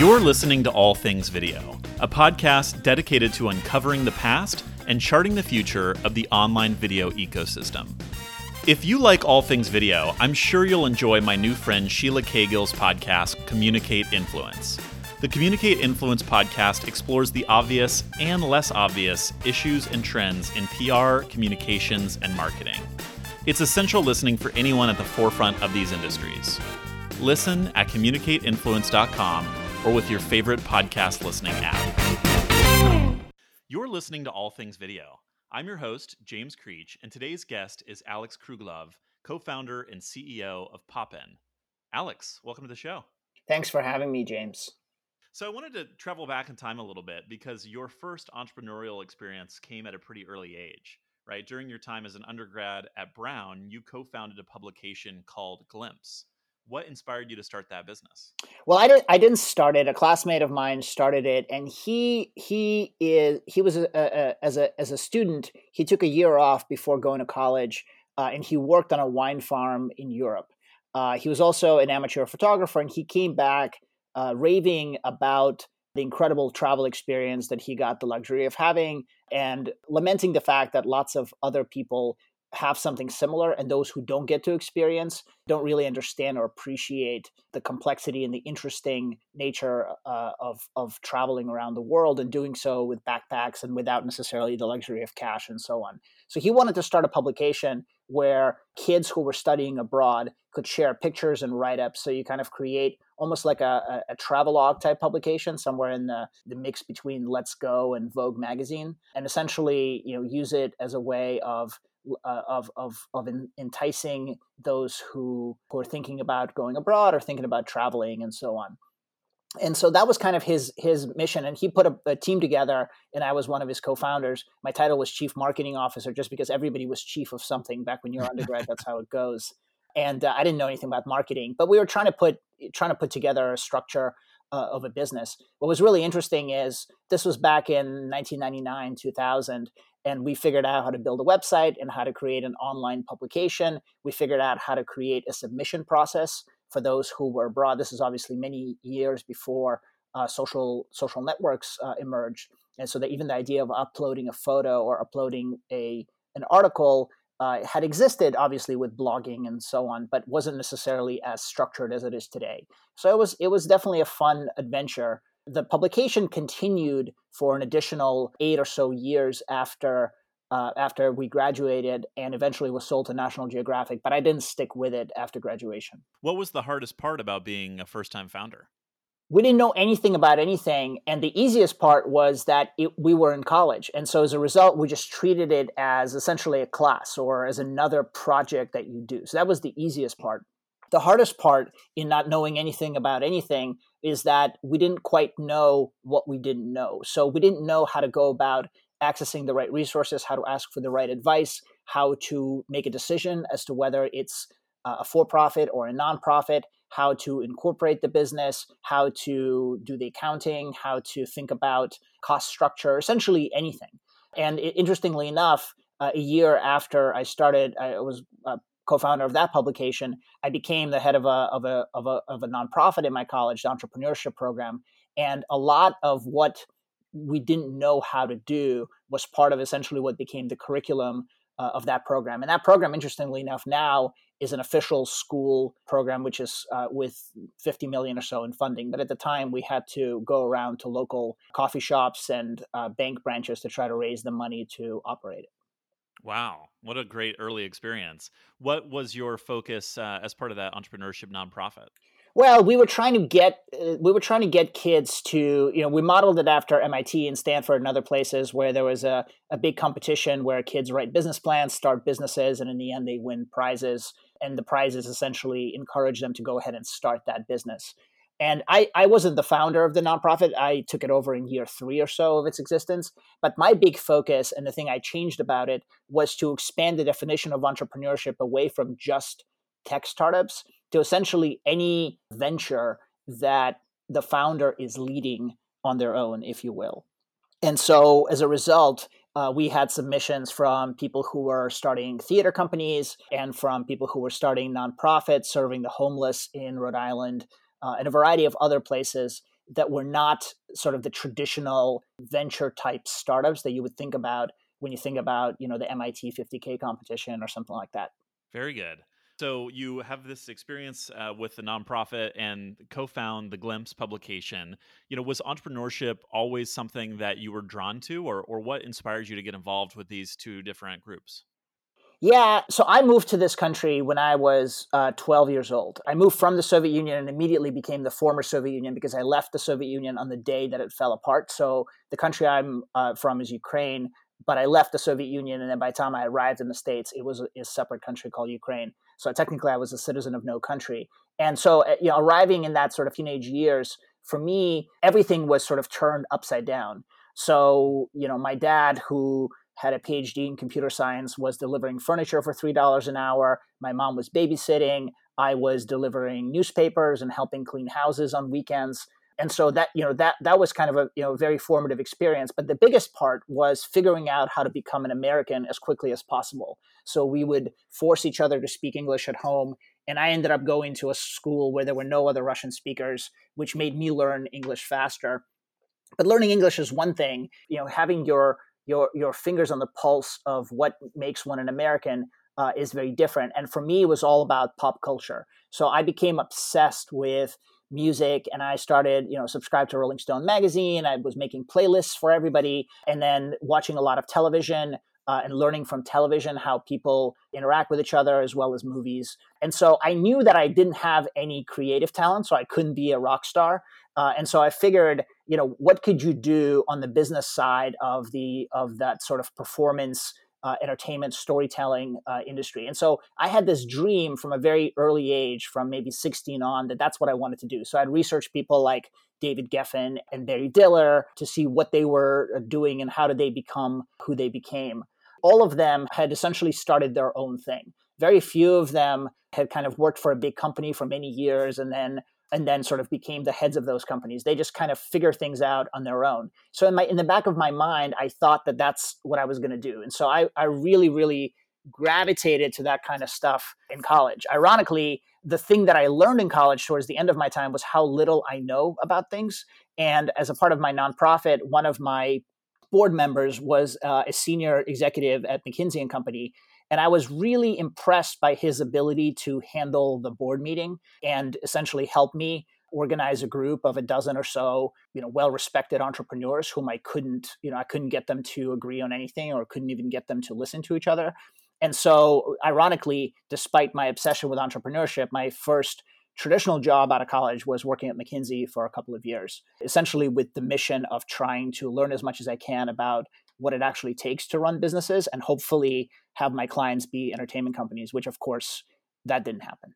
You're listening to All Things Video, a podcast dedicated to uncovering the past and charting the future of the online video ecosystem. If you like all things video, I'm sure you'll enjoy my new friend Sheila Cagill's podcast, Communicate Influence. The Communicate Influence podcast explores the obvious and less obvious issues and trends in PR, communications, and marketing. It's essential listening for anyone at the forefront of these industries. Listen at communicateinfluence.com or with your favorite podcast listening app. You're listening to All Things Video. I'm your host, James Creech, and today's guest is Alex Kruglov, co founder and CEO of Popin. Alex, welcome to the show. Thanks for having me, James. So, I wanted to travel back in time a little bit because your first entrepreneurial experience came at a pretty early age, right? During your time as an undergrad at Brown, you co founded a publication called Glimpse what inspired you to start that business? Well i didn't i didn't start it. A classmate of mine started it and he he is he was a, a, as a as a student he took a year off before going to college uh, and he worked on a wine farm in europe. Uh, he was also an amateur photographer and he came back uh, raving about the incredible travel experience that he got the luxury of having and lamenting the fact that lots of other people have something similar and those who don't get to experience don't really understand or appreciate the complexity and the interesting nature uh, of of traveling around the world and doing so with backpacks and without necessarily the luxury of cash and so on. So he wanted to start a publication where kids who were studying abroad could share pictures and write ups. So you kind of create almost like a, a, a travelogue type publication somewhere in the, the mix between Let's Go and Vogue magazine, and essentially you know use it as a way of uh, of of of enticing those who who are thinking about going abroad or thinking about traveling and so on. And so that was kind of his his mission, and he put a, a team together, and I was one of his co-founders. My title was chief marketing officer, just because everybody was chief of something back when you're undergrad. that's how it goes. And uh, I didn't know anything about marketing, but we were trying to put trying to put together a structure uh, of a business. What was really interesting is this was back in 1999, 2000, and we figured out how to build a website and how to create an online publication. We figured out how to create a submission process for those who were abroad. This is obviously many years before uh, social social networks uh, emerged, and so that even the idea of uploading a photo or uploading a an article uh, had existed, obviously with blogging and so on, but wasn't necessarily as structured as it is today. So it was it was definitely a fun adventure the publication continued for an additional eight or so years after uh, after we graduated and eventually was sold to National Geographic, but I didn't stick with it after graduation. What was the hardest part about being a first time founder? We didn't know anything about anything. And the easiest part was that it, we were in college. And so as a result, we just treated it as essentially a class or as another project that you do. So that was the easiest part. The hardest part in not knowing anything about anything is that we didn't quite know what we didn't know. So we didn't know how to go about accessing the right resources, how to ask for the right advice, how to make a decision as to whether it's a for profit or a nonprofit, how to incorporate the business, how to do the accounting, how to think about cost structure, essentially anything. And interestingly enough, uh, a year after I started, I was uh, co-founder of that publication, I became the head of a of a of a of a nonprofit in my college, entrepreneurship program, and a lot of what we didn't know how to do was part of essentially what became the curriculum uh, of that program. And that program, interestingly enough, now is an official school program, which is uh, with 50 million or so in funding. But at the time, we had to go around to local coffee shops and uh, bank branches to try to raise the money to operate it. Wow, what a great early experience. What was your focus uh, as part of that entrepreneurship nonprofit? Well, we were trying to get uh, we were trying to get kids to you know we modeled it after MIT and Stanford and other places where there was a, a big competition where kids write business plans, start businesses, and in the end they win prizes. And the prizes essentially encourage them to go ahead and start that business. And I, I wasn't the founder of the nonprofit. I took it over in year three or so of its existence. But my big focus and the thing I changed about it was to expand the definition of entrepreneurship away from just tech startups to essentially any venture that the founder is leading on their own, if you will. And so as a result, uh, we had submissions from people who were starting theater companies and from people who were starting nonprofits serving the homeless in Rhode Island uh, and a variety of other places that were not sort of the traditional venture type startups that you would think about when you think about you know the MIT 50k competition or something like that. Very good. So you have this experience uh, with the nonprofit and co-found the Glimpse publication. You know, was entrepreneurship always something that you were drawn to, or or what inspired you to get involved with these two different groups? Yeah, so I moved to this country when I was uh, 12 years old. I moved from the Soviet Union and immediately became the former Soviet Union because I left the Soviet Union on the day that it fell apart. So the country I'm uh, from is Ukraine, but I left the Soviet Union, and then by the time I arrived in the States, it was a, a separate country called Ukraine. So technically, I was a citizen of no country. And so, uh, you know, arriving in that sort of teenage years, for me, everything was sort of turned upside down. So, you know, my dad, who had a PhD in computer science, was delivering furniture for $3 an hour. My mom was babysitting. I was delivering newspapers and helping clean houses on weekends and so that you know that that was kind of a you know very formative experience but the biggest part was figuring out how to become an american as quickly as possible so we would force each other to speak english at home and i ended up going to a school where there were no other russian speakers which made me learn english faster but learning english is one thing you know having your your your fingers on the pulse of what makes one an american uh, is very different and for me it was all about pop culture so i became obsessed with music and I started, you know, subscribe to Rolling Stone magazine. I was making playlists for everybody and then watching a lot of television uh, and learning from television how people interact with each other as well as movies. And so I knew that I didn't have any creative talent, so I couldn't be a rock star. Uh, and so I figured, you know, what could you do on the business side of the of that sort of performance uh, entertainment storytelling uh, industry. And so I had this dream from a very early age, from maybe 16 on, that that's what I wanted to do. So I'd research people like David Geffen and Barry Diller to see what they were uh, doing and how did they become who they became. All of them had essentially started their own thing. Very few of them had kind of worked for a big company for many years and then and then sort of became the heads of those companies. They just kind of figure things out on their own. So in my in the back of my mind, I thought that that's what I was going to do, and so I I really really gravitated to that kind of stuff in college. Ironically, the thing that I learned in college towards the end of my time was how little I know about things. And as a part of my nonprofit, one of my board members was uh, a senior executive at McKinsey and Company, and I was really impressed by his ability to handle the board meeting and essentially help me organize a group of a dozen or so, you know, well-respected entrepreneurs whom I couldn't, you know, I couldn't get them to agree on anything or couldn't even get them to listen to each other. And so, ironically, despite my obsession with entrepreneurship, my first traditional job out of college was working at McKinsey for a couple of years, essentially with the mission of trying to learn as much as I can about what it actually takes to run businesses and hopefully have my clients be entertainment companies, which of course that didn't happen.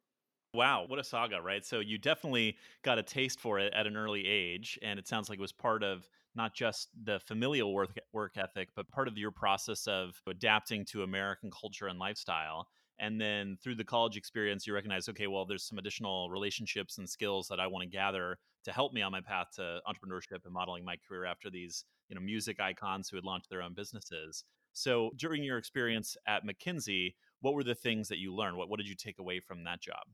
Wow, what a saga, right? So you definitely got a taste for it at an early age, and it sounds like it was part of not just the familial work work ethic, but part of your process of adapting to American culture and lifestyle. And then through the college experience, you recognize, okay, well, there's some additional relationships and skills that I want to gather to help me on my path to entrepreneurship and modeling my career after these, you know, music icons who had launched their own businesses. So during your experience at McKinsey, what were the things that you learned? What what did you take away from that job?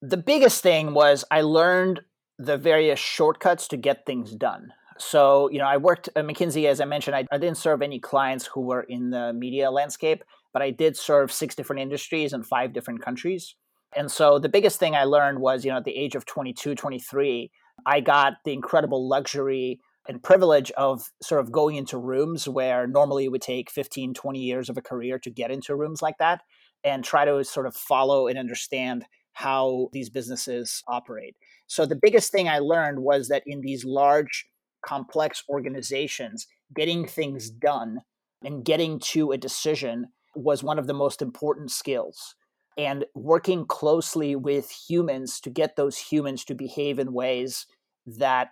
The biggest thing was I learned the various shortcuts to get things done. So, you know, I worked at McKinsey, as I mentioned, I, I, didn't serve any clients who were in the media landscape, but I did serve six different industries in five different countries. And so the biggest thing I learned was, you know, at the age of 22, 23, I got the incredible luxury and privilege of sort of going into rooms where normally it would take 15, 20 years of a career to get into rooms like that and try to sort of follow and understand how these businesses operate. So the biggest thing I learned was that in these large, complex organizations, getting things done and getting to a decision was one of the most important skills. And working closely with humans to get those humans to behave in ways that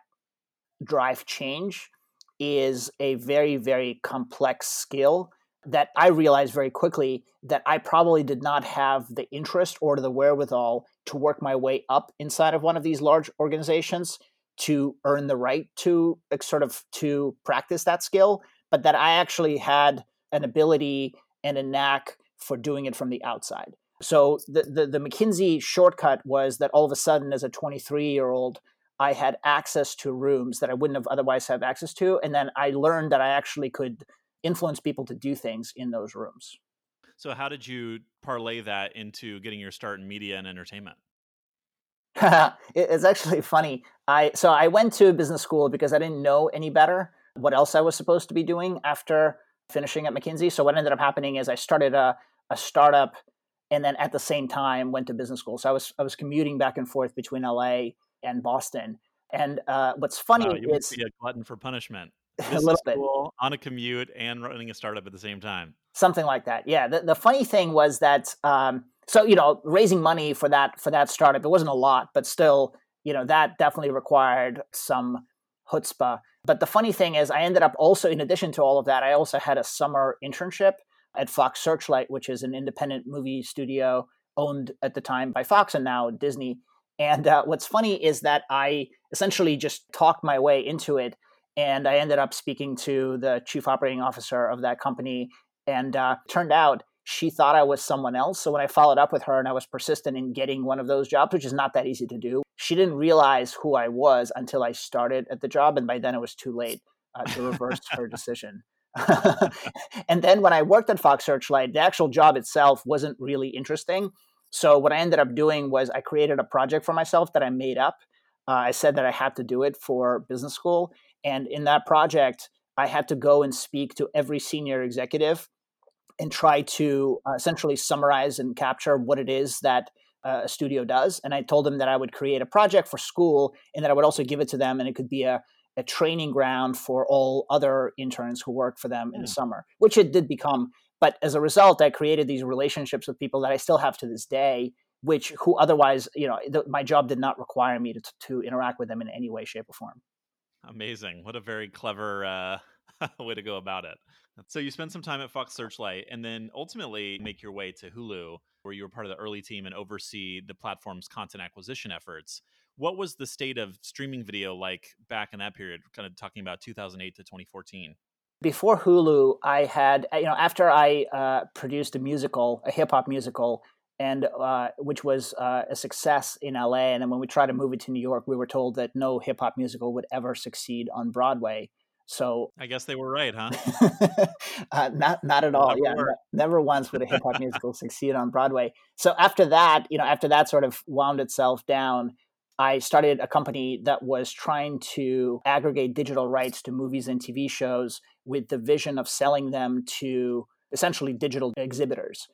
drive change is a very, very complex skill that I realized very quickly that I probably did not have the interest or the wherewithal to work my way up inside of one of these large organizations to earn the right to sort of to practice that skill, but that I actually had an ability and a knack for doing it from the outside. So the, the, the McKinsey shortcut was that all of a sudden, as a 23 year old, I had access to rooms that I wouldn't have otherwise have access to. And then I learned that I actually could influence people to do things in those rooms. So, how did you parlay that into getting your start in media and entertainment? it's actually funny. I so I went to business school because I didn't know any better what else I was supposed to be doing after finishing at McKinsey. So what ended up happening is I started a, a startup and then at the same time went to business school. So I was I was commuting back and forth between LA and Boston. And uh, what's funny wow, you is be a glutton for punishment. a little bit on a commute and running a startup at the same time. Something like that. Yeah. The, the funny thing was that um, so you know raising money for that for that startup it wasn't a lot, but still you know that definitely required some chutzpah. But the funny thing is, I ended up also in addition to all of that, I also had a summer internship at Fox Searchlight, which is an independent movie studio owned at the time by Fox and now Disney. And uh, what's funny is that I essentially just talked my way into it. And I ended up speaking to the chief operating officer of that company. And uh, turned out she thought I was someone else. So when I followed up with her and I was persistent in getting one of those jobs, which is not that easy to do, she didn't realize who I was until I started at the job. And by then it was too late uh, to reverse her decision. and then when I worked at Fox Searchlight, the actual job itself wasn't really interesting. So what I ended up doing was I created a project for myself that I made up. Uh, I said that I had to do it for business school, and in that project, I had to go and speak to every senior executive and try to uh, essentially summarize and capture what it is that uh, a studio does. And I told them that I would create a project for school and that I would also give it to them, and it could be a a training ground for all other interns who work for them in the hmm. summer, which it did become. But as a result, I created these relationships with people that I still have to this day, which who otherwise, you know, the, my job did not require me to, to interact with them in any way, shape, or form. Amazing! What a very clever uh, way to go about it. So you spend some time at Fox Searchlight, and then ultimately make your way to Hulu, where you were part of the early team and oversee the platform's content acquisition efforts. What was the state of streaming video like back in that period kind of talking about 2008 to 2014 before hulu i had you know after i uh, produced a musical a hip-hop musical and uh, which was uh, a success in la and then when we tried to move it to new york we were told that no hip-hop musical would ever succeed on broadway so I guess they were right, huh? uh, not not at all. Never yeah, never, never once would a hip hop musical succeed on Broadway. So after that, you know, after that sort of wound itself down, I started a company that was trying to aggregate digital rights to movies and TV shows with the vision of selling them to essentially digital exhibitors.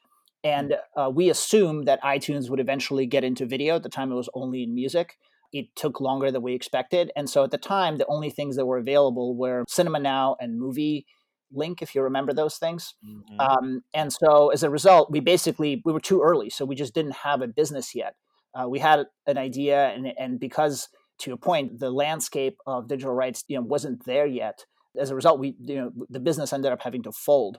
And uh, we assumed that iTunes would eventually get into video. At the time, it was only in music. It took longer than we expected. And so at the time, the only things that were available were CinemaNow and Movie Link, if you remember those things. Mm-hmm. Um, and so as a result, we basically we were too early, so we just didn't have a business yet uh, we had an idea, and, and because to your point, the landscape of digital rights you know wasn't there yet. As a result, we you know the business ended up having to fold.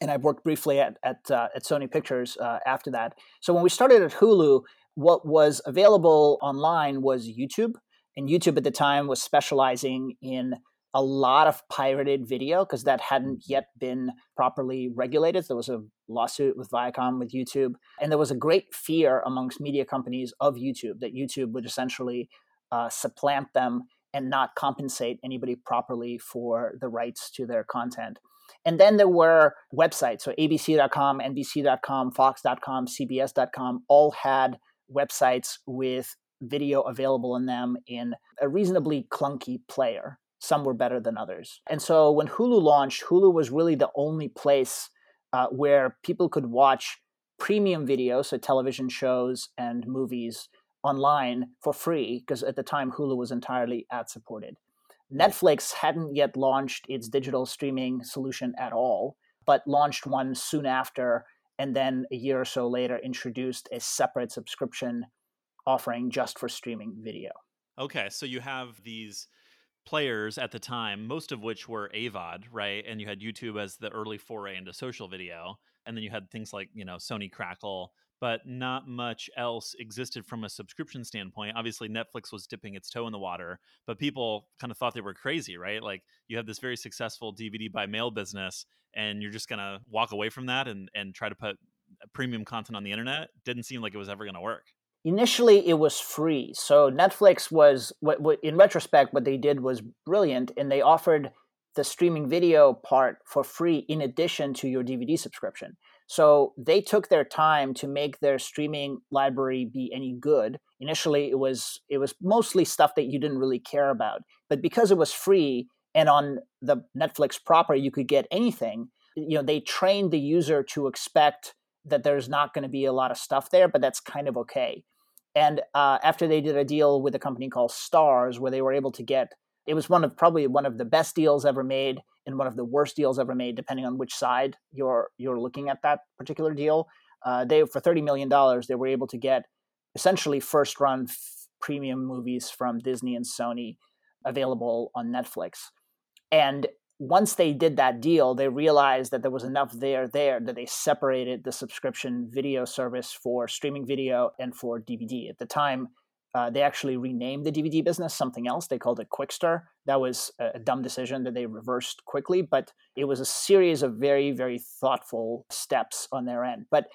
And I worked briefly at at, uh, at Sony Pictures uh, after that. So when we started at Hulu, what was available online was YouTube, and YouTube at the time was specializing in a lot of pirated video because that hadn't yet been properly regulated. There was a lawsuit with Viacom with YouTube, and there was a great fear amongst media companies of YouTube that YouTube would essentially uh, supplant them and not compensate anybody properly for the rights to their content. And then there were websites, so ABC.com, NBC.com, Fox.com, CBS.com, all had websites with video available in them in a reasonably clunky player some were better than others. And so when Hulu launched, Hulu was really the only place uh, where people could watch premium videos, so television shows and movies online for free, because at the time Hulu was entirely ad supported. Netflix hadn't yet launched its digital streaming solution at all, but launched one soon after, and then a year or so later introduced a separate subscription offering just for streaming video. Okay, so you have these players at the time, most of which were AVOD, right? And you had YouTube as the early foray into social video. And then you had things like, you know, Sony Crackle, but not much else existed from a subscription standpoint. Obviously, Netflix was dipping its toe in the water, but people kind of thought they were crazy, right? Like you have this very successful DVD by mail business, and you're just to walk away from that and, and try to put premium content on the internet. Didn't seem like it was ever to work. initially it was free. So Netflix was what, what in retrospect what they did was brilliant and they offered the streaming video part for free in addition to your DVD subscription. So they took their time to make their streaming library be any good. Initially it was it was mostly stuff that you didn't really care about. But because it was free and on the Netflix proper you could get anything, you know, they trained the user to expect that there's not going to be a lot of stuff there, but that's kind of okay. And uh, after they did a deal with a company called Starz, where they were able to get, it was one of probably one of the best deals ever made and one of the worst deals ever made, depending on which side you're you're looking at that particular deal. Uh, they for thirty million dollars, they were able to get essentially first run f- premium movies from Disney and Sony available on Netflix. And once they did that deal, they realized that there was enough there there that they separated the subscription video service for streaming video and for DVD. At the time, uh, they actually renamed the DVD business something else. They called it Qwikster. That was a dumb decision that they reversed quickly, but it was a series of very, very thoughtful steps on their end. But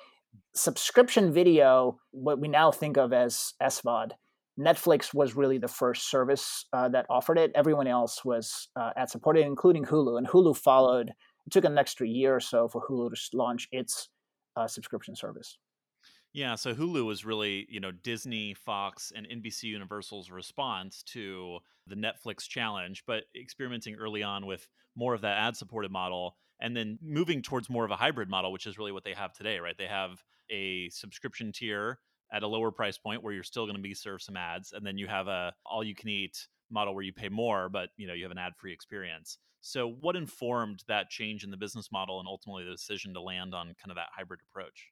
subscription video, what we now think of as SVOD, Netflix was really the first service uh, that offered it. Everyone else was uh, ad supported, including Hulu. And Hulu followed. It took an extra year or so for Hulu to launch its uh, subscription service. Yeah, so Hulu was really, you know, Disney, Fox, and NBC Universal's response to the Netflix challenge, but experimenting early on with more of that ad supported model and then moving towards more of a hybrid model, which is really what they have today, right? They have a subscription tier at a lower price point where you're still going to be served some ads and then you have a all you can eat model where you pay more but you know you have an ad free experience. So what informed that change in the business model and ultimately the decision to land on kind of that hybrid approach?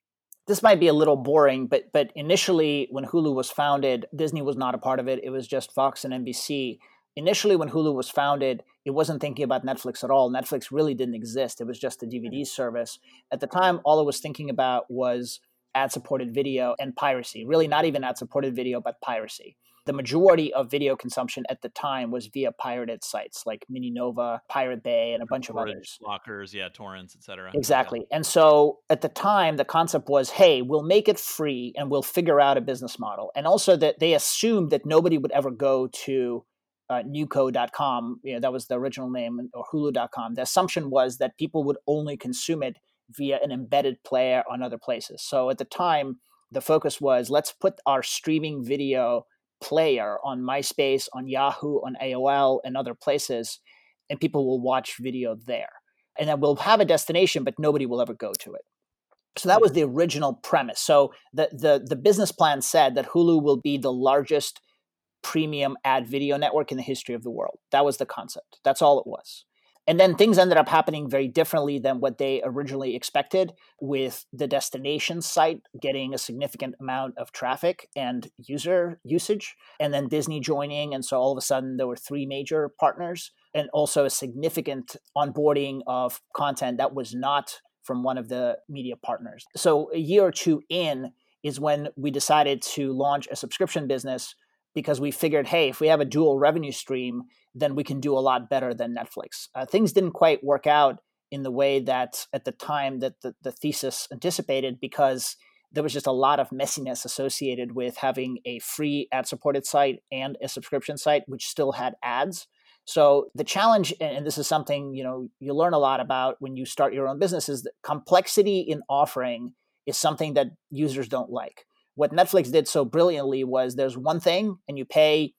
This might be a little boring but but initially when hulu was founded disney was not a part of it. It was just fox and nbc initially when hulu was founded it wasn't thinking about netflix at all. Netflix really didn't exist. It was just a hmm. dvd service. At the time all it was thinking about was ad supported video and piracy. Really, not even ad supported video, but piracy. The majority of video consumption at the time was via pirated sites like Mininova, Pirate Bay, and a bunch Torrent, of others. Lockers, yeah, torrents, etc. Exactly. Yeah. And so at the time, the concept was, hey, we'll make it free and we'll figure out a business model. And also that they assumed that nobody would ever go to uh, Newco.com, you know, that was the original name, or Hulu.com. The assumption was that people would only consume it via an embedded player on other places. So at the time, the focus was let's put our streaming video player on MySpace, on Yahoo, on AOL, and other places, and people will watch video there. And then we'll have a destination, but nobody will ever go to it. So that was mm-hmm. the original premise. So the the the business plan said that Hulu will be the largest premium ad video network in the history of the world. That was the concept. That's all it was. And then things ended up happening very differently than what they originally expected, with the destination site getting a significant amount of traffic and user usage, and then Disney joining. And so all of a sudden, there were three major partners, and also a significant onboarding of content that was not from one of the media partners. So a year or two in is when we decided to launch a subscription business because we figured, hey, if we have a dual revenue stream, then we can do a lot better than Netflix. Uh, things didn't quite work out in the way that at the time that the, the thesis anticipated because there was just a lot of messiness associated with having a free ad supported site and a subscription site which still had ads so the challenge and this is something you know you learn a lot about when you start your own business is that complexity in offering is something that users don't like what netflix did so brilliantly was there's one thing and you pay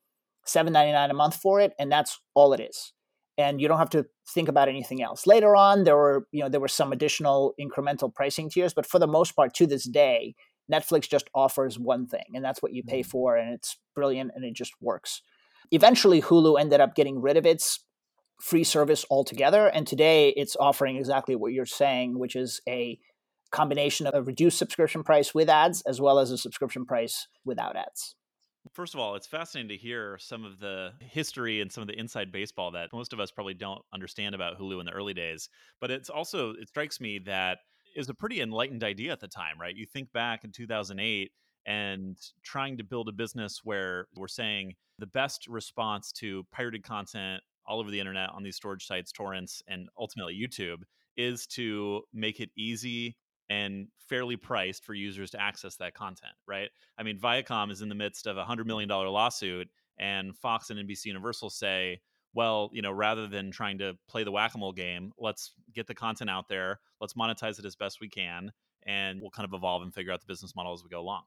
seven ninety nine a month for it, and that's all it is. And you don't have to think about anything else. Later on, there were you know there were some additional incremental pricing tiers, but for the most part, to this day, Netflix just offers one thing, and that's what you pay mm-hmm. for, and it's brilliant and it just works. Eventually, Hulu ended up getting rid of its free service altogether, and today it's offering exactly what you're saying, which is a combination of a reduced subscription price with ads as well as a subscription price without ads. First of all, it's fascinating to hear some of the history and some of the inside baseball that most of us probably don't understand about Hulu in the early days. But it's also, it strikes me that is a pretty enlightened idea at the time, right? You think back in 2008 and trying to build a business where we're saying the best response to pirated content all over the internet on these storage sites, torrents, and ultimately YouTube is to make it easy and fairly priced for users to access that content, right? I mean, Viacom is in the midst of a $100 million lawsuit, and Fox and NBC Universal say, well, you know, rather than trying to play the whack a mole game, let's get the content out there, let's monetize it as best we can, and we'll kind of evolve and figure out the business model as we go along.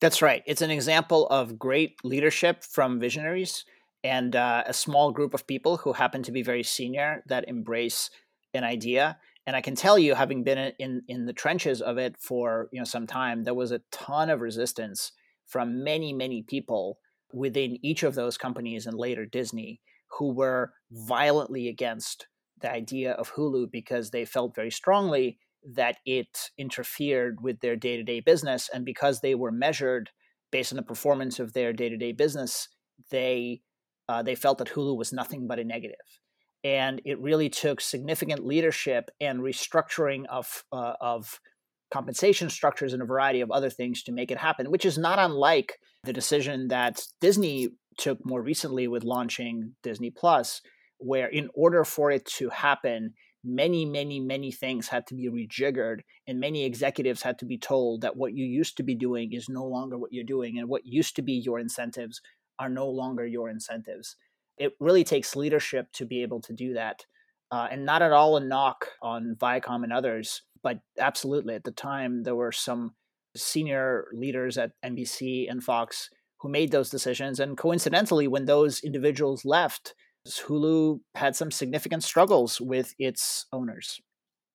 That's right. It's an example of great leadership from visionaries and uh, a small group of people who happen to be very senior that embrace an idea and I can tell you, having been in in the trenches of it for you know some time, there was a ton of resistance from many many people within each of those companies and later Disney who were violently against the idea of Hulu because they felt very strongly that it interfered with their day-to-day business. And because they were measured based on the performance of their day-to-day business they uh, they felt that Hulu was nothing but a negative and it really took significant leadership and restructuring of uh, of compensation structures and a variety of other things to make it happen, which is not unlike the decision that Disney took more recently with launching Disney Plus, where in order for it to happen, many, many, many things had to be rejiggered, and many executives had to be told that what you used to be doing is no longer what you're doing, and what used to be your incentives are no longer your incentives it really takes leadership to be able to do that. Uh, and not at all a knock on Viacom and others, but absolutely at the time there were some senior leaders at NBC and Fox who made those decisions. And coincidentally, when those individuals left, Hulu had some significant struggles with its owners.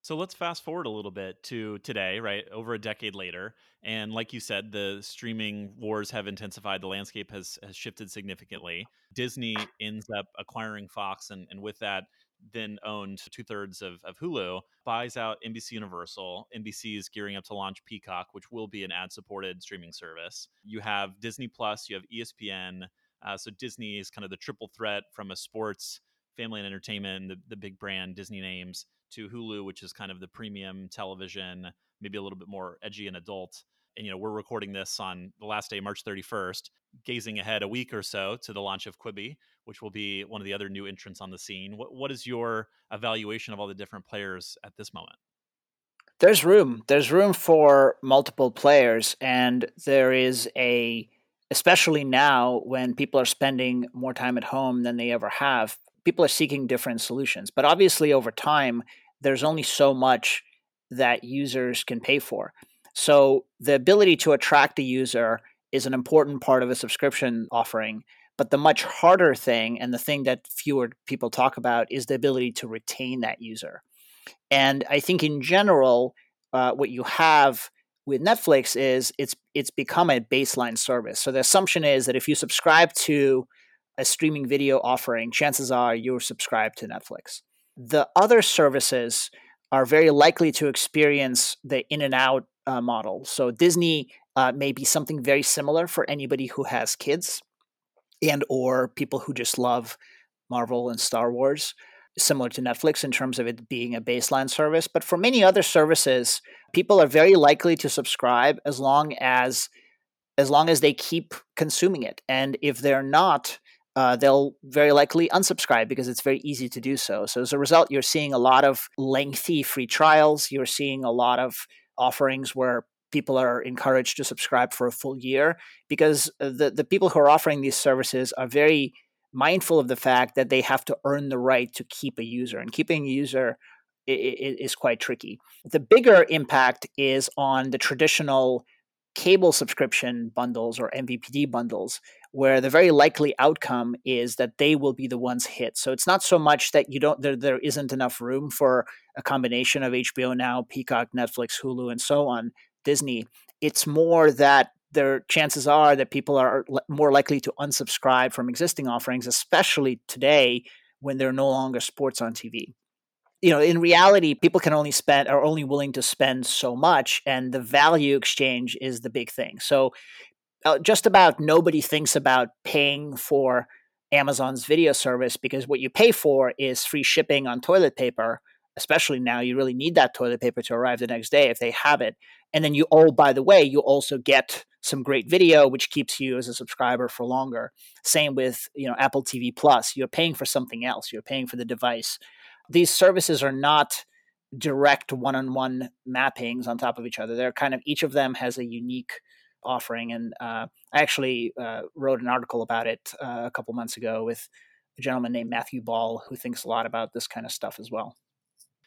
So let's fast forward a little bit to today, right? Over a decade later. And like you said, the streaming wars have intensified. The landscape has, has shifted significantly. Disney ends up acquiring Fox, and, and with that, then owned two thirds of, of Hulu, buys out NBC Universal. NBC is gearing up to launch Peacock, which will be an ad supported streaming service. You have Disney Plus, you have ESPN. Uh, so Disney is kind of the triple threat from a sports, family and entertainment, the, the big brand Disney names to Hulu, which is kind of the premium television, maybe a little bit more edgy and adult. And you know, we're recording this on the last day, March 31st, gazing ahead a week or so to the launch of Quibi, which will be one of the other new entrants on the scene. What what is your evaluation of all the different players at this moment? There's room. There's room for multiple players, and there is a especially now when people are spending more time at home than they ever have people are seeking different solutions. But obviously, over time, there's only so much that users can pay for. So the ability to attract the user is an important part of a subscription offering. But the much harder thing, and the thing that fewer people talk about, is the ability to retain that user. And I think in general, uh, what you have with Netflix is it's it's become a baseline service. So the assumption is that if you subscribe to a streaming video offering, chances are you're subscribed to Netflix. The other services are very likely to experience the in and out uh, model. So Disney uh, may be something very similar for anybody who has kids and or people who just love Marvel and Star Wars, similar to Netflix in terms of it being a baseline service. But for many other services, people are very likely to subscribe as long as as long as they keep consuming it. And if they're not, uh, they'll very likely unsubscribe because it's very easy to do so. So as a result, you're seeing a lot of lengthy free trials. You're seeing a lot of offerings where people are encouraged to subscribe for a full year because uh, the, the people who are offering these services are very mindful of the fact that they have to earn the right to keep a user and keeping a user is quite tricky. The bigger impact is on the traditional cable subscription bundles or MVPD bundles, where the very likely outcome is that they will be the ones hit. So it's not so much that you don't there, there isn't enough room for a combination of HBO Now, Peacock, Netflix, Hulu, and so on, Disney. It's more that there chances are that people are more likely to unsubscribe from existing offerings, especially today when there are no longer sports on TV you know, in reality, people can only spend are only willing to spend so much, and the value exchange is the big thing. So, Uh, just about nobody thinks about paying for Amazon's video service because what you pay for is free shipping on toilet paper. Especially now, you really need that toilet paper to arrive the next day if they have it. And then you, oh, by the way, you also get some great video, which keeps you as a subscriber for longer. Same with you know Apple TV Plus. You're paying for something else. You're paying for the device these services are not direct one-on-one mappings on top of each other. They're kind of each of them has a unique offering, and uh, I actually uh, wrote an article about it uh, a couple months ago with a gentleman named Matthew Ball who thinks a lot about this kind of stuff as well.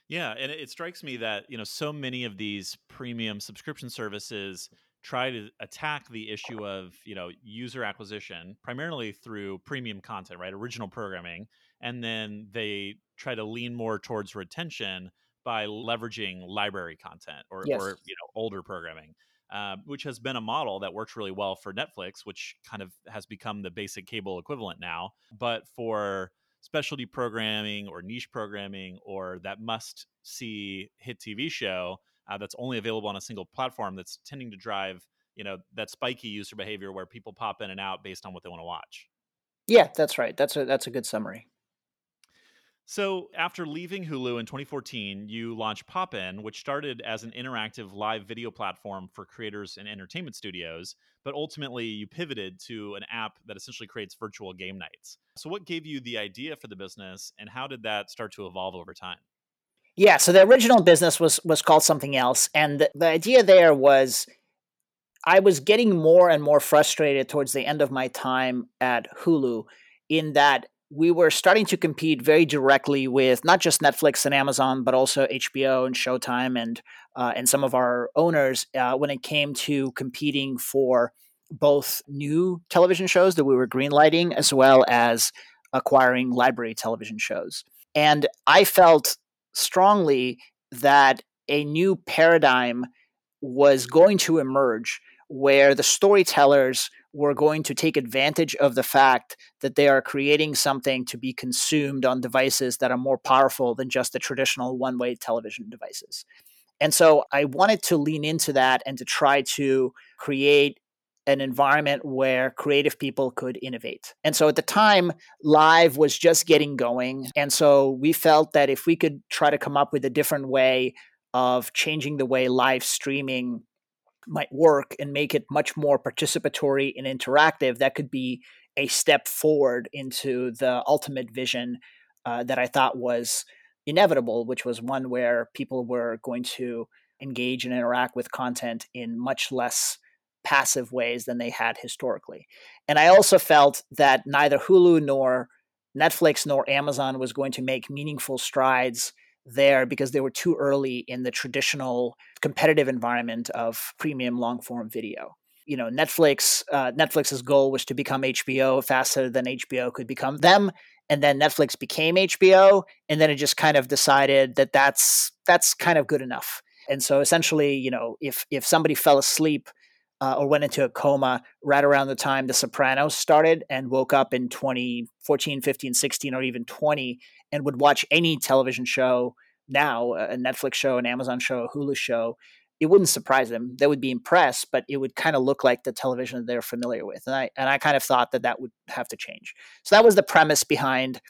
Yeah, and it strikes me that you know so many of these premium subscription services try to attack the issue of you know user acquisition primarily through premium content right original programming and then they try to lean more towards retention by leveraging library content or, yes. or you know older programming uh, which has been a model that works really well for netflix which kind of has become the basic cable equivalent now. But for specialty programming or niche programming or that must see hit tv show uh, that's only available on a single platform that's tending to drive you know that spiky user behavior where people pop in and out based on what they want to watch. Yeah that's right. That's a that's a good summary so, after leaving Hulu in 2014, you launched Popin, which started as an interactive live video platform for creators and entertainment studios, but ultimately you pivoted to an app that essentially creates virtual game nights. So, what gave you the idea for the business, and how did that start to evolve over time? Yeah, so the original business was was called something else, and the, the idea there was I was getting more and more frustrated towards the end of my time at Hulu in that we were starting to compete very directly with not just Netflix and Amazon, but also HBO and Showtime and uh, and some of our owners uh, when it came to competing for both new television shows that we were greenlighting as well as acquiring library television shows. And I felt strongly that a new paradigm was going to emerge where the storytellers were going to take advantage of the fact that they are creating something to be consumed on devices that are more powerful than just the traditional one way television devices. And so I wanted to lean into that and to try to create an environment where creative people could innovate. And so at the time, live was just getting going. And so we felt that if we could try to come up with a different way of changing the way live streaming might work and make it much more participatory and interactive, that could be a step forward into the ultimate vision uh, that I thought was inevitable, which was one where people were going to engage and interact with content in much less passive ways than they had historically. And I also felt that neither Hulu nor Netflix nor Amazon was going to make meaningful strides there because they were too early in the traditional competitive environment of premium long form video. You know, Netflix uh, Netflix's goal was to become HBO faster than HBO could become them, and then Netflix became HBO, and then it just kind of decided that that's that's kind of good enough. And so essentially, you know, if if somebody fell asleep uh, or went into a coma right around the time The Sopranos started and woke up in 2014, 15, 16, or even 20 and would watch any television show now, a Netflix show, an Amazon show, a Hulu show, it wouldn't surprise them. They would be impressed, but it would kind of look like the television that they're familiar with. And I and I kind of thought that that would have to change. So that was the premise behind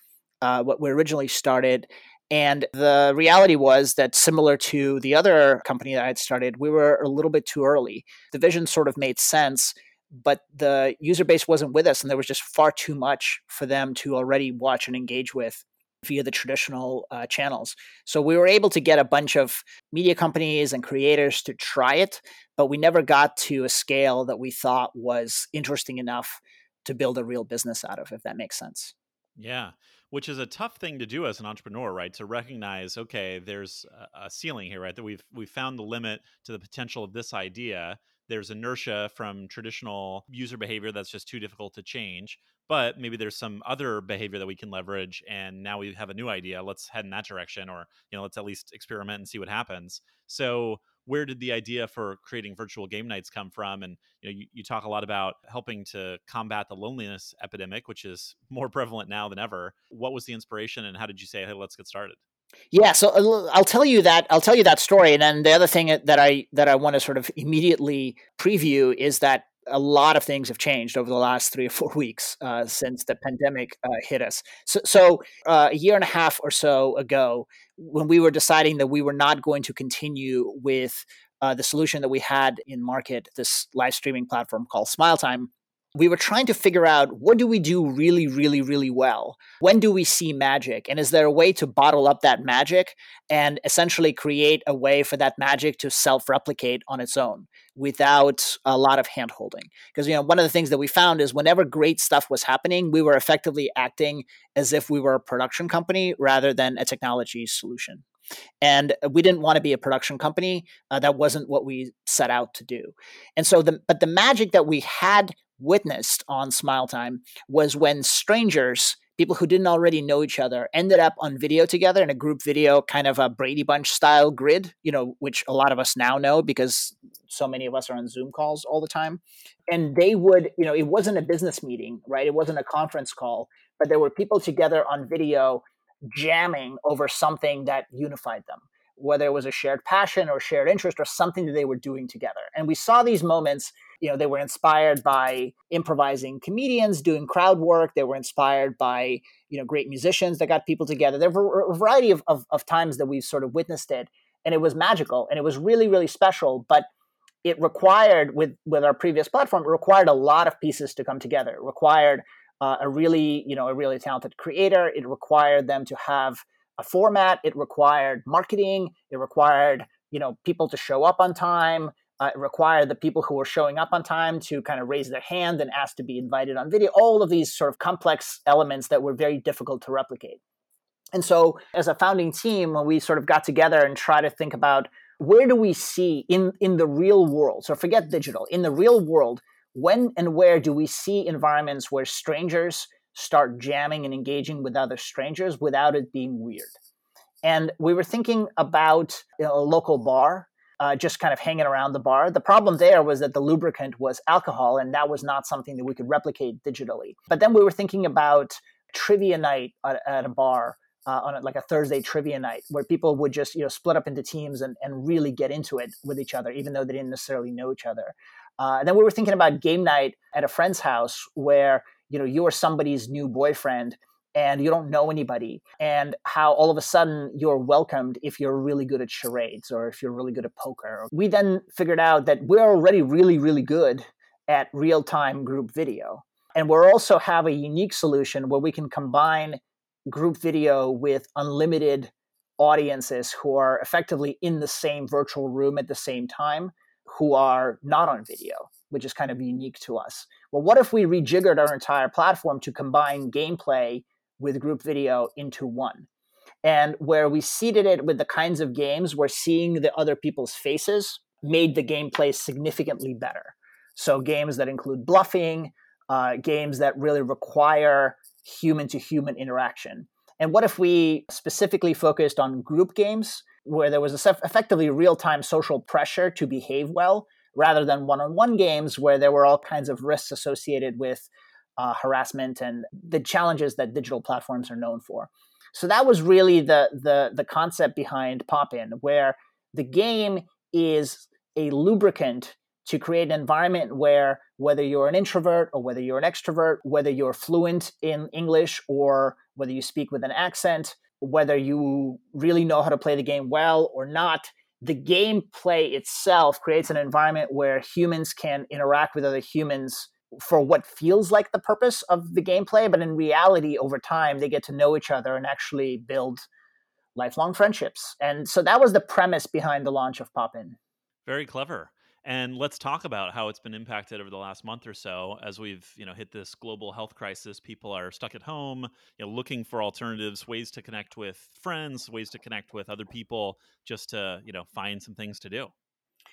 uh, what we originally started. And the reality was that similar to the other company that I had started, we were a little bit too early. The vision sort of made sense, but the user base wasn't with us, and there was just far too much for them to already watch and engage with via the traditional uh, channels. So we were able to get a bunch of media companies and creators to try it, but we never got to a scale that we thought was interesting enough to build a real business out of, if that makes sense. Yeah which is a tough thing to do as an entrepreneur, right? To recognize, okay, there's a ceiling here, right? That we've we've found the limit to the potential of this idea. There's inertia from traditional user behavior that's just too difficult to change. But maybe there's some other behavior that we can leverage, and now we have a new idea. Let's head in that direction, or you know, let's at least experiment and see what happens. So where did the idea for creating virtual game nights come from? And you know, you, you talk a lot about helping to combat the loneliness epidemic, which is more prevalent now than ever. What was the inspiration, and how did you say, "Hey, let's get started"? Yeah, so uh, I'll tell you that I'll tell you that story, and then the other thing that I that I want to sort of immediately preview is that a lot of things have changed over the last three or four weeks uh, since the pandemic uh, hit us. So, so uh, a year and a half or so ago, when we were deciding that we were not going to continue with uh, the solution that we had in market, this live streaming platform called SmileTime, we were trying to figure out what do we do really, really, really well? When do we see magic? And is there a way to bottle up that magic and essentially create a way for that magic to self replicate on its own without a lot of hand holding? Because, you know, one of the things that we found is whenever great stuff was happening, we were effectively acting as if we were a production company rather than a technology solution. And we didn't want to be a production company. Uh, that wasn't what we set out to do. And so, the, but the magic that we had witnessed on Smile Time was when strangers, people who didn't already know each other, ended up on video together in a group video, kind of a Brady Bunch style grid, you know, which a lot of us now know because so many of us are on Zoom calls all the time. And they would, you know, it wasn't a business meeting, right? It wasn't a conference call, but there were people together on video jamming over something that unified them whether it was a shared passion or shared interest or something that they were doing together. And we saw these moments, you know, they were inspired by improvising comedians doing crowd work. They were inspired by, you know, great musicians that got people together. There were a variety of, of, of times that we've sort of witnessed it. And it was magical and it was really, really special. But it required, with, with our previous platform, it required a lot of pieces to come together. It required uh, a really, you know, a really talented creator. It required them to have a format. It required marketing. It required you know people to show up on time. Uh, it required the people who were showing up on time to kind of raise their hand and ask to be invited on video. All of these sort of complex elements that were very difficult to replicate. And so, as a founding team, when we sort of got together and try to think about where do we see in in the real world, so forget digital, in the real world, when and where do we see environments where strangers start jamming and engaging with other strangers without it being weird. And we were thinking about you know, a local bar, uh, just kind of hanging around the bar. The problem there was that the lubricant was alcohol, and that was not something that we could replicate digitally. But then we were thinking about trivia night at, at a bar. Uh, on a, like a Thursday trivia night, where people would just you know split up into teams and, and really get into it with each other, even though they didn't necessarily know each other. Uh, and then we were thinking about game night at a friend's house, where you know you're somebody's new boyfriend and you don't know anybody and how all of a sudden you're welcomed if you're really good at charades or if you're really good at poker we then figured out that we're already really really good at real-time group video and we also have a unique solution where we can combine group video with unlimited audiences who are effectively in the same virtual room at the same time who are not on video which is kind of unique to us. Well, what if we rejiggered our entire platform to combine gameplay with group video into one? And where we seeded it with the kinds of games where seeing the other people's faces made the gameplay significantly better. So, games that include bluffing, uh, games that really require human to human interaction. And what if we specifically focused on group games where there was effectively real time social pressure to behave well, rather than one-on-one games where there were all kinds of risks associated with uh, harassment and the challenges that digital platforms are known for. So that was really the the the concept behind Pop-In, where the game is a lubricant to create an environment where whether you're an introvert or whether you're an extrovert, whether you're fluent in English or whether you speak with an accent, whether you really know how to play the game well or not, the gameplay itself creates an environment where humans can interact with other humans for what feels like the purpose of the gameplay, but in reality, over time, they get to know each other and actually build lifelong friendships. And so that was the premise behind the launch of Pop-In. Very clever. And let's talk about how it's been impacted over the last month or so as we've, you know, hit this global health crisis. People are stuck at home, you know, looking for alternatives, ways to connect with friends, ways to connect with other people, just to, you know, find some things to do.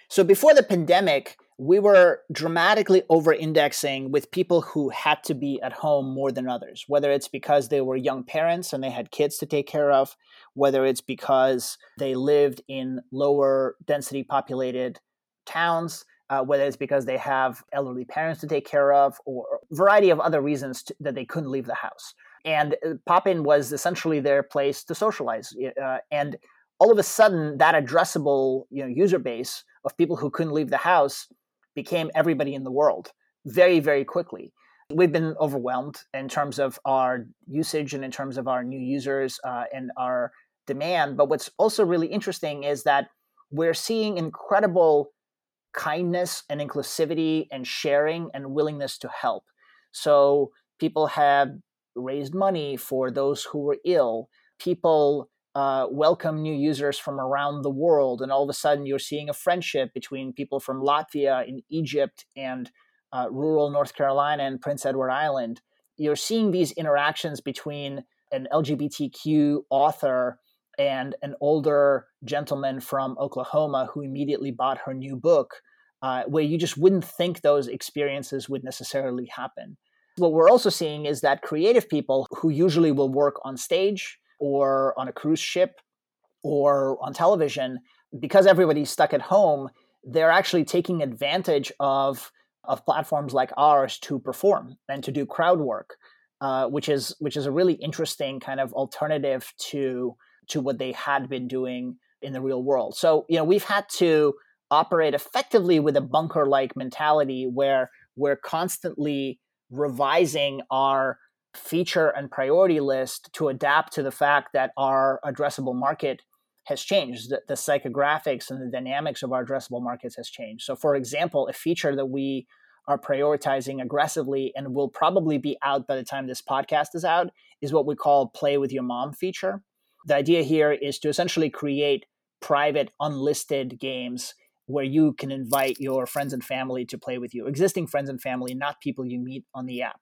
So before the pandemic, we were dramatically over indexing with people who had to be at home more than others, whether it's because they were young parents and they had kids to take care of, whether it's because they lived in lower density populated towns, uh, whether it's because they have elderly parents to take care of or a variety of other reasons to, that they couldn't leave the house. And uh, Pop-In was essentially their place to socialize. Uh, and all of a sudden, that addressable you know, user base of people who couldn't leave the house became everybody in the world very, very quickly. We've been overwhelmed in terms of our usage and in terms of our new users uh, and our demand. But what's also really interesting is that we're seeing incredible kindness and inclusivity and sharing and willingness to help. So people have raised money for those who were ill. People uh, welcome new users from around the world, and all of a sudden you're seeing a friendship between people from Latvia and Egypt and uh, rural North Carolina and Prince Edward Island. You're seeing these interactions between an LGBTQ author and an older gentleman from Oklahoma who immediately bought her new book, uh, where you just wouldn't think those experiences would necessarily happen. What we're also seeing is that creative people who usually will work on stage or on a cruise ship or on television, because everybody's stuck at home, they're actually taking advantage of of platforms like ours to perform and to do crowd work, uh, which is which is a really interesting kind of alternative to to what they had been doing in the real world. So you know we've had to operate effectively with a bunker like mentality where we're constantly revising our feature and priority list to adapt to the fact that our addressable market has changed. The, the, psychographics and the dynamics of our addressable markets has changed. So, for example, a feature that we are prioritizing aggressively and will probably be out by the time this podcast is out is what we call play with your mom feature. The idea here is to essentially create private unlisted games where you can invite your friends and family to play with you, existing friends and family, not people you meet on the app,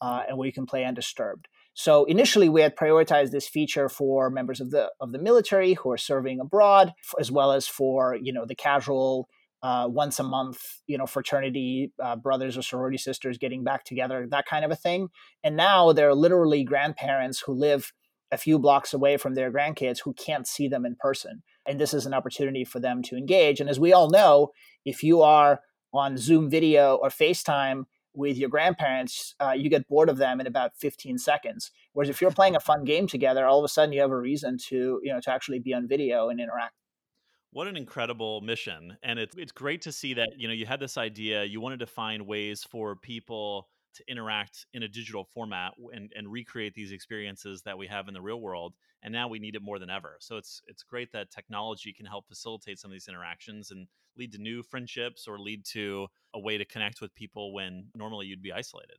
uh, and where you can play undisturbed. So initially, we had prioritized this feature for members of the of the military who are serving abroad, as well as for you know the casual uh, once a month, you know, fraternity uh, brothers or sorority sisters getting back together, that kind of a thing. And now there are literally grandparents who live a few blocks away from their grandkids who can't see them in person. And this is an opportunity for them to engage. And as we all know, if you are on Zoom video or FaceTime with your grandparents, uh, you get bored of them in about 15 seconds. Whereas if you're playing a fun game together, all of a sudden you have a reason to, you know, to actually be on video and interact. What an incredible mission. And it's it's great to see that, you know, you had this idea, you wanted to find ways for people to interact in a digital format and, and recreate these experiences that we have in the real world and now we need it more than ever. So it's it's great that technology can help facilitate some of these interactions and lead to new friendships or lead to a way to connect with people when normally you'd be isolated.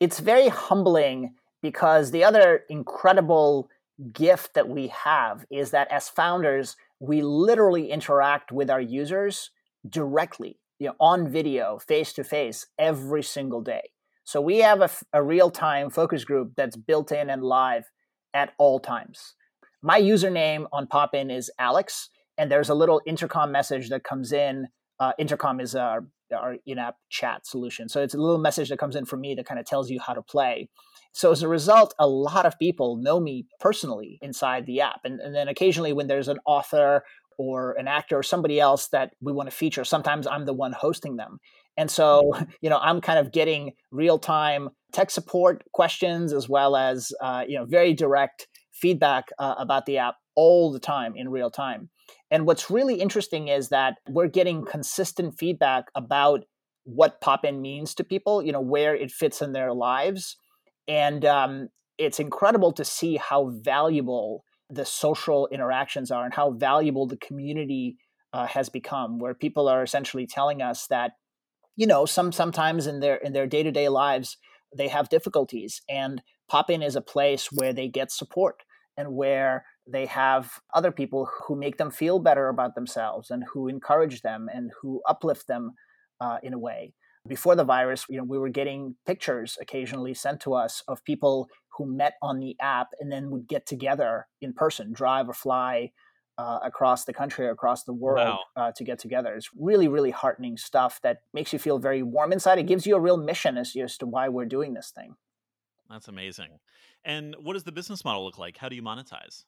It's very humbling because the other incredible gift that we have is that as founders we literally interact with our users directly you know on video face to face every single day so we have a, a real time focus group that's built in and live at all times. My username on Popin is Alex, and there's a little intercom message that comes in. Uh, intercom is our, our in app chat solution. So it's a little message that comes in from me that kind of tells you how to play. So as a result, a lot of people know me personally inside the app. And, and then occasionally, when there's an author or an actor or somebody else that we want to feature, sometimes I'm the one hosting them. And so, you know, I'm kind of getting real time tech support questions as well as, uh, you know, very direct feedback uh, about the app all the time in real time. And what's really interesting is that we're getting consistent feedback about what Popin means to people, you know, where it fits in their lives. And um, it's incredible to see how valuable the social interactions are and how valuable the community uh, has become, where people are essentially telling us that you know some sometimes in their in their day-to-day lives they have difficulties and pop in is a place where they get support and where they have other people who make them feel better about themselves and who encourage them and who uplift them uh, in a way. Before the virus you know we were getting pictures occasionally sent to us of people who met on the app and then would get together in person drive or fly uh, across the country, across the world wow. uh, to get together. It's really, really heartening stuff that makes you feel very warm inside. It gives you a real mission as, as to why we're doing this thing. That's amazing. And what does the business model look like? How do you monetize?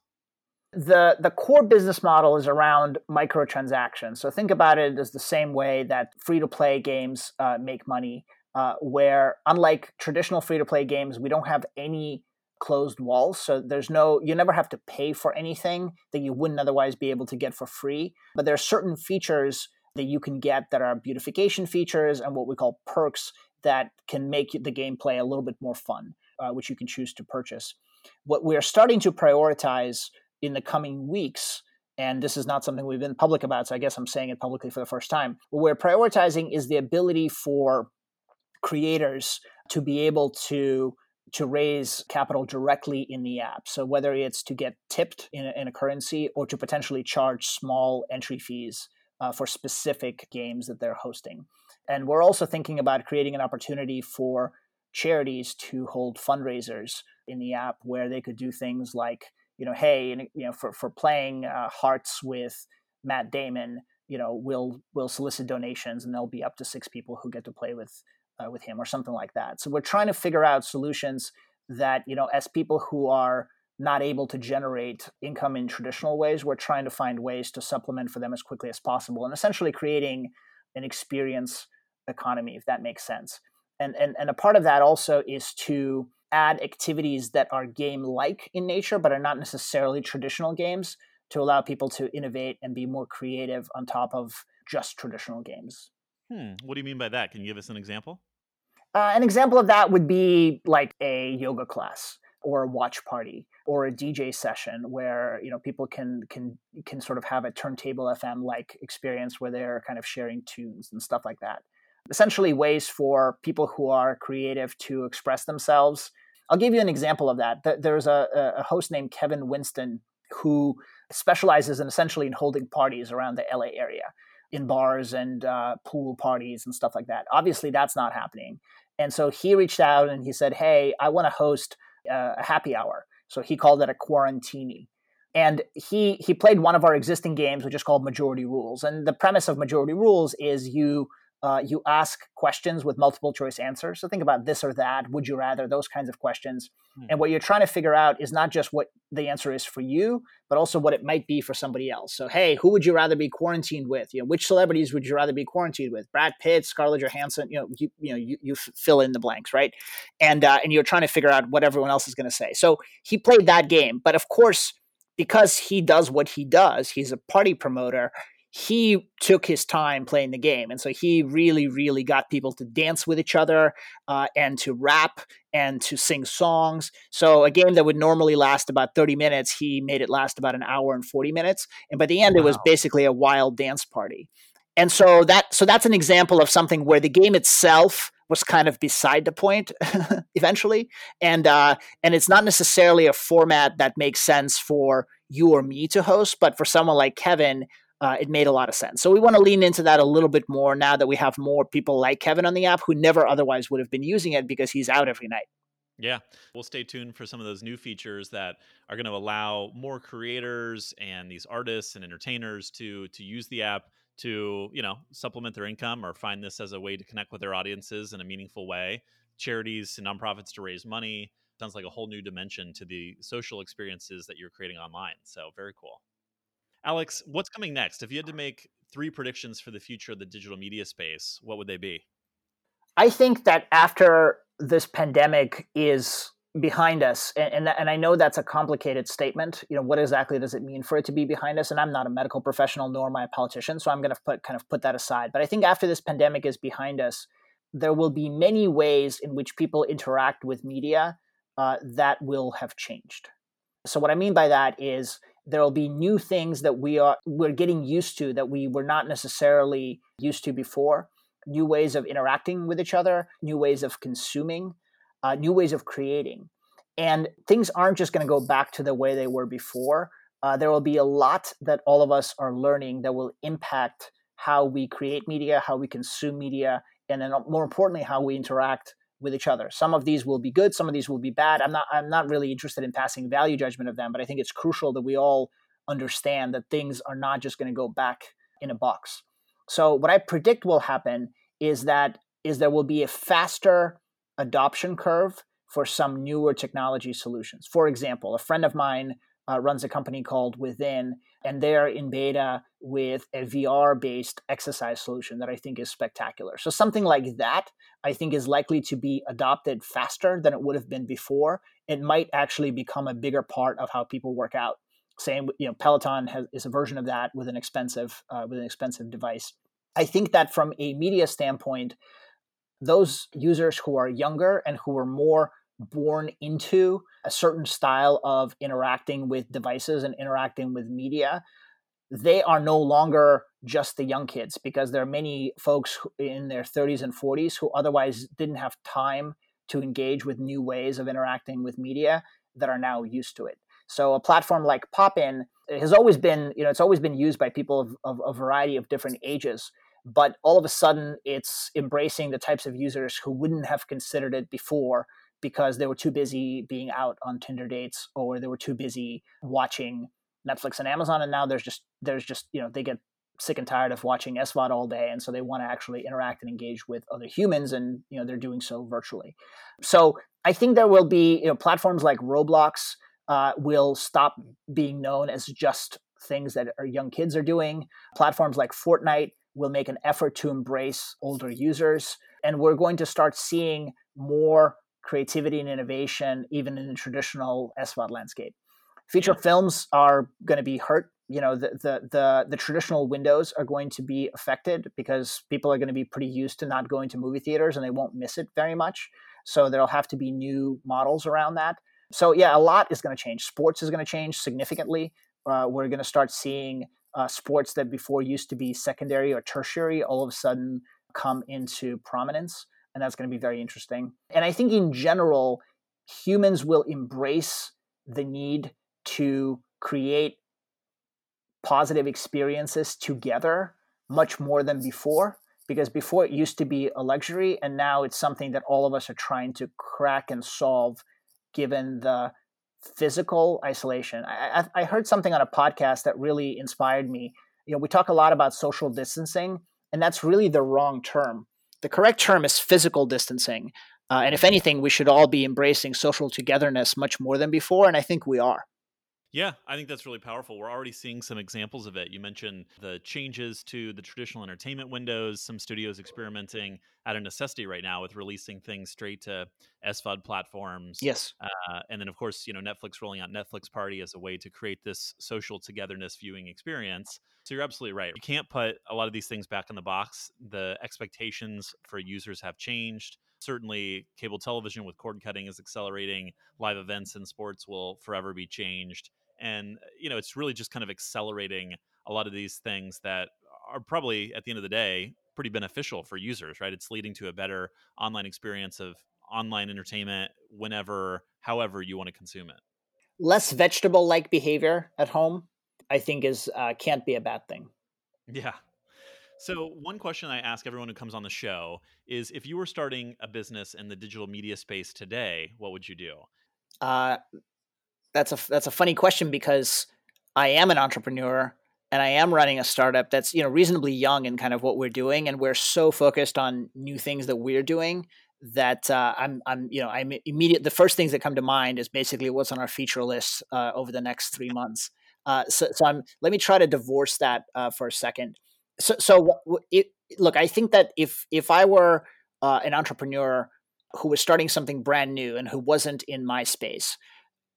The the core business model is around microtransactions. So think about it as the same way that free to play games uh, make money. Uh, where unlike traditional free to play games, we don't have any closed walls. So there's no, you never have to pay for anything that you wouldn't otherwise be able to get for free. But there are certain features that you can get that are beautification features and what we call perks that can make the gameplay a little bit more fun, uh, which you can choose to purchase. What we're starting to prioritize in the coming weeks and this is not something we've been public about, so I guess I'm saying it publicly for the first time. What we're prioritizing is the ability for creators to be able to to raise capital directly in the app. So whether it's to get tipped in a, in a currency or to potentially charge small entry fees uh, for specific games that they're hosting. And we're also thinking about creating an opportunity for charities to hold fundraisers in the app where they could do things like you know, hey, you know, for for playing uh, Hearts with Matt Damon, you know, we'll we'll solicit donations, and there'll be up to six people who get to play with uh, with him, or something like that. So we're trying to figure out solutions that you know, as people who are not able to generate income in traditional ways, we're trying to find ways to supplement for them as quickly as possible, and essentially creating an experience economy, if that makes sense. And and and a part of that also is to add activities that are game like in nature but are not necessarily traditional games to allow people to innovate and be more creative on top of just traditional games. Hmm. What do you mean by that? Can you give us an example? Uh, an example of that would be like a yoga class or a watch party or a DJ session where you know people can can can sort of have a turntable FM like experience where they're kind of sharing tunes and stuff like that essentially ways for people who are creative to express themselves. I'll give you an example of that. There's a, a host named Kevin Winston who specializes in essentially in holding parties around the LA area in bars and uh, pool parties and stuff like that. Obviously, that's not happening. And so he reached out and he said, Hey, I want to host uh, a happy hour. So he called it a quarantini. And he he played one of our existing games, which is called Majority Rules. And the premise of Majority Rules is you uh, you ask questions with multiple choice answers. So think about this or that, would you rather, those kinds of questions. Mm. And what you're trying to figure out is not just what the answer is for you, but also what it might be for somebody else. So hey, who would you rather be quarantined with? You know, which celebrities would you rather be quarantined with? Brad Pitt, Scarlett Johansson. You know, you, you know, you, you fill in the blanks, right? And uh, and you're trying to figure out what everyone else is going to say. So he played that game, but of course, because he does what he does, he's a party promoter he took his time playing the game. And so he really, really got people to dance with each other uh, and to rap and to sing songs. So a game that would normally last about 30 minutes, he made it last about an hour and 40 minutes. And by the end, wow. it was basically a wild dance party. And so that so that's an example of something where the game itself was kind of beside the point eventually, and uh, and it's not necessarily a format that makes sense for you or me to host, but for someone like Kevin uh, it made a lot of sense. So we want to lean into that a little bit more now that we have more people like Kevin on the app who never otherwise would have been using it because he's out every night. Yeah, we'll stay tuned for some of those new features that are going to allow more creators and these artists and entertainers to to use the app to you know supplement their income or find this as a way to connect with their audiences in a meaningful way. Charities and nonprofits to raise money sounds like a whole new dimension to the social experiences that you're creating online. So very cool. Alex, what's coming next? If you had to make three predictions for the future of the digital media space, what would they be? I think that after this pandemic is behind us and, and, and i know that's a complicated statement you know what exactly does it mean for it to be behind us and i'm not a medical professional nor am i a politician so i'm going to put kind of put that aside but i think after this pandemic is behind us there will be many ways in which people interact with media uh, that will have changed so what i mean by that is there will be new things that we are we're getting used to that we were not necessarily used to before. New ways of interacting with each other new ways of consuming uh, new ways of creating. And things aren't just going to go back to the way they were before. Uh, there will be a lot that all of us are learning that will impact how we create media how we consume media and then more importantly how we interact with each other. Some of these will be good, some of these will be bad. I'm not I'm not really interested in passing value judgment of them, but I think it's crucial that we all understand that things are not just going to go back in a box. So what I predict will happen is that is there will be a faster adoption curve for some newer technology solutions. For example, a friend of mine uh, runs a company called Within, and they're in beta with a VR based exercise solution that I think is spectacular. So, something like that, I think, is likely to be adopted faster than it would have been before. It might actually become a bigger part of how people work out. Same, you know, Peloton has, is a version of that with an expensive uh, with an expensive device. I think that from a media standpoint, those users who are younger and who are more born into a certain style of interacting with devices and interacting with media they are no longer just the young kids because there are many folks in their 30s and 40s who otherwise didn't have time to engage with new ways of interacting with media that are now used to it. So a platform like popin has always been, you know, it's always been used by people of, of a variety of different ages. But all of a sudden, it's embracing the types of users who wouldn't have considered it before because they were too busy being out on Tinder dates or they were too busy watching Netflix and Amazon. And now there's just there's just you know they get sick and tired of watching SVOD all day, and so they want to actually interact and engage with other humans, and you know they're doing so virtually. So I think there will be you know platforms like Roblox uh, will stop being known as just things that our young kids are doing. Platforms like Fortnite will make an effort to embrace older users, and we're going to start seeing more creativity and innovation even in the traditional SVOD landscape. Feature films are going to be hurt you know the, the the the traditional windows are going to be affected because people are going to be pretty used to not going to movie theaters and they won't miss it very much. So there'll have to be new models around that. So yeah a lot is going to change. Sports is going to change significantly. Uh, we're going to start seeing uh, sports that before used to be secondary or tertiary all of a sudden come into prominence and that's going to be very interesting. And i think in general humans will embrace the need to create positive experiences together much more than before because before it used to be a luxury and now it's something that all of us are trying to crack and solve given the physical isolation. I, I, heard something on a podcast that really inspired me. You know we talk a lot about social distancing and that's really the wrong term the correct term is physical distancing uh, and if anything we should all be embracing social togetherness much more than before and i think we are yeah, I think that's really powerful. We're already seeing some examples of it. You mentioned the changes to the traditional entertainment windows, some studios experimenting out of necessity right now with releasing things straight to SVOD platforms. Yes. Uh, and then, of course, you know, Netflix rolling out Netflix Party as a way to create this social togetherness viewing experience. So you're absolutely right. You can't put a lot of these things back in the box. The expectations for users have changed certainly cable television with cord cutting is accelerating live events and sports will forever be changed and uh, you know it's really just kind of accelerating a lot of these things that are probably at the end of the day pretty beneficial for users right? It's leading to a better online experience of online entertainment whenever however you want to consume it. Less vegetable like behavior at home i think is uh, can't be a bad thing. Yeah so one question i ask everyone who comes on the show is if you were starting a business in the digital media space today what would you do uh, that's a that's a funny question because I am an entrepreneur and I am running a startup that's you know reasonably young in kind of what we're doing, and we're so focused on new things that we're doing that uh, I'm I'm you know I'm immediate. The first things that come to mind is basically what's on our feature list uh, over the next three months. Uh, so, so I'm let me try to divorce that uh, for a second. So so it, look, I think that if if I were uh, an entrepreneur who was starting something brand new and who wasn't in my space,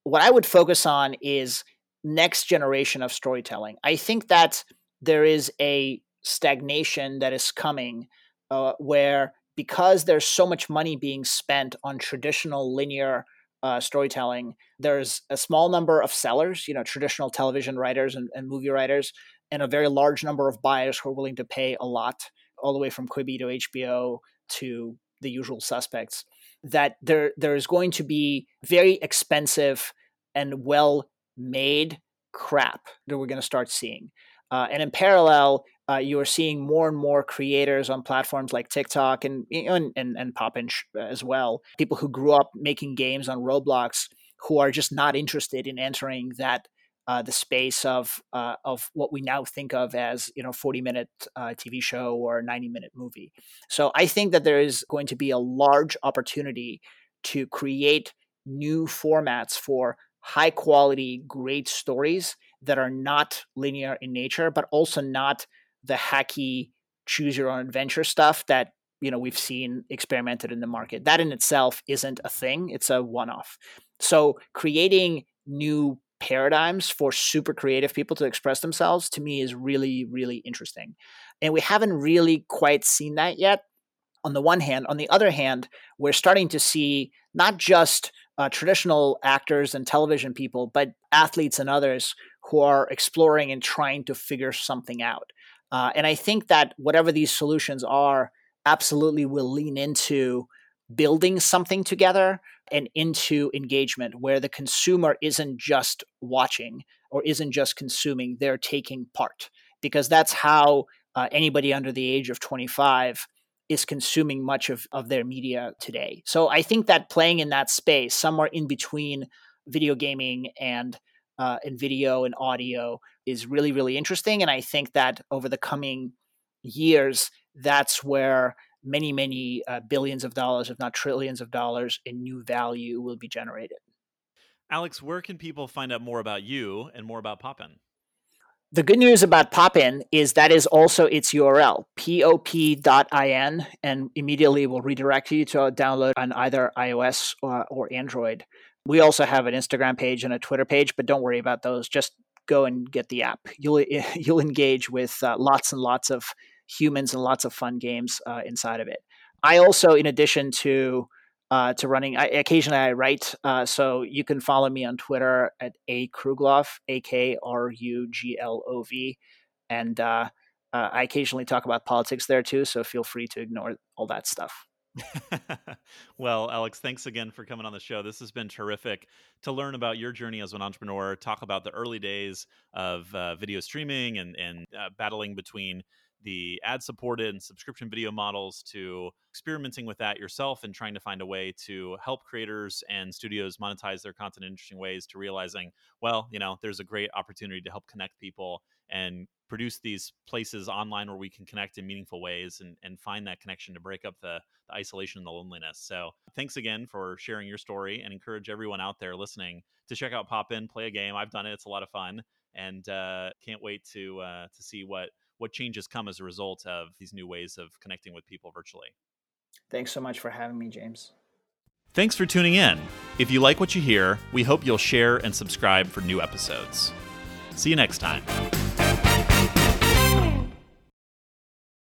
what I would focus on is next generation of storytelling. I think that there is a stagnation that is coming uh, where because there's so much money being spent on traditional linear uh, storytelling, there's a small number of sellers, you know, traditional television writers and, and movie writers, and a very large number of buyers who are willing to pay a lot, all the way from Quibi to HBO to the usual suspects that there there is going to be very expensive and well made crap that we're going to start seeing. Uh, and in parallel, uh, you are seeing more and more creators on platforms like TikTok and and and, and Popin as well. People who grew up making games on Roblox who are just not interested in entering that uh, the space of uh, of what we now think of as you know 40 minute uh, TV show or 90 minute movie. So I think that there is going to be a large opportunity to create new formats for high quality, great stories that are not linear in nature, but also not the hacky choose your own adventure stuff that you know we've seen experimented in the market. That in itself isn't a thing; it's a one-off. So creating new paradigms for super creative people to express themselves to me is really really interesting and we haven't really quite seen that yet on the one hand on the other hand we're starting to see not just uh, traditional actors and television people but athletes and others who are exploring and trying to figure something out. Uh, and I think that whatever these solutions are, absolutely will lean into building something together and into engagement where the consumer isn't just watching or isn't just consuming, they're taking part. Because that's how uh, anybody under the age of 25 is consuming much of, of their media today. So I think that playing in that space, somewhere in between video gaming and uh, and video and audio, is really really interesting. And I think that over the coming years, that's where many many uh, billions of dollars, if not trillions of dollars, in new value will be generated. Alex, where can people find out more about you and more about Popin? The good news about Popin is that is also its URL, pop.in, and immediately will redirect you to download on either iOS or, or Android. We also have an Instagram page and a Twitter page, but don't worry about those. Just go and get the app. You'll you'll engage with uh, lots and lots of humans and lots of fun games uh, inside of it. I also, in addition to uh, to running. I, occasionally, I write, uh, so you can follow me on Twitter at a Kruglov, a k r u g l o v, and uh, uh, I occasionally talk about politics there too. So feel free to ignore all that stuff. well, Alex, thanks again for coming on the show. This has been terrific to learn about your journey as an entrepreneur, talk about the early days of uh, video streaming and, and uh, battling between the ad supported and subscription video models to experimenting with that yourself and trying to find a way to help creators and studios monetize their content in interesting ways to realizing, well, you know, there's a great opportunity to help connect people and produce these places online where we can connect in meaningful ways and, and find that connection to break up the, the isolation and the loneliness. So thanks again for sharing your story and encourage everyone out there listening to check out Pop In, play a game. I've done it. It's a lot of fun and uh, can't wait to uh, to see what what changes come as a result of these new ways of connecting with people virtually. Thanks so much for having me, James. Thanks for tuning in. If you like what you hear, we hope you'll share and subscribe for new episodes. See you next time.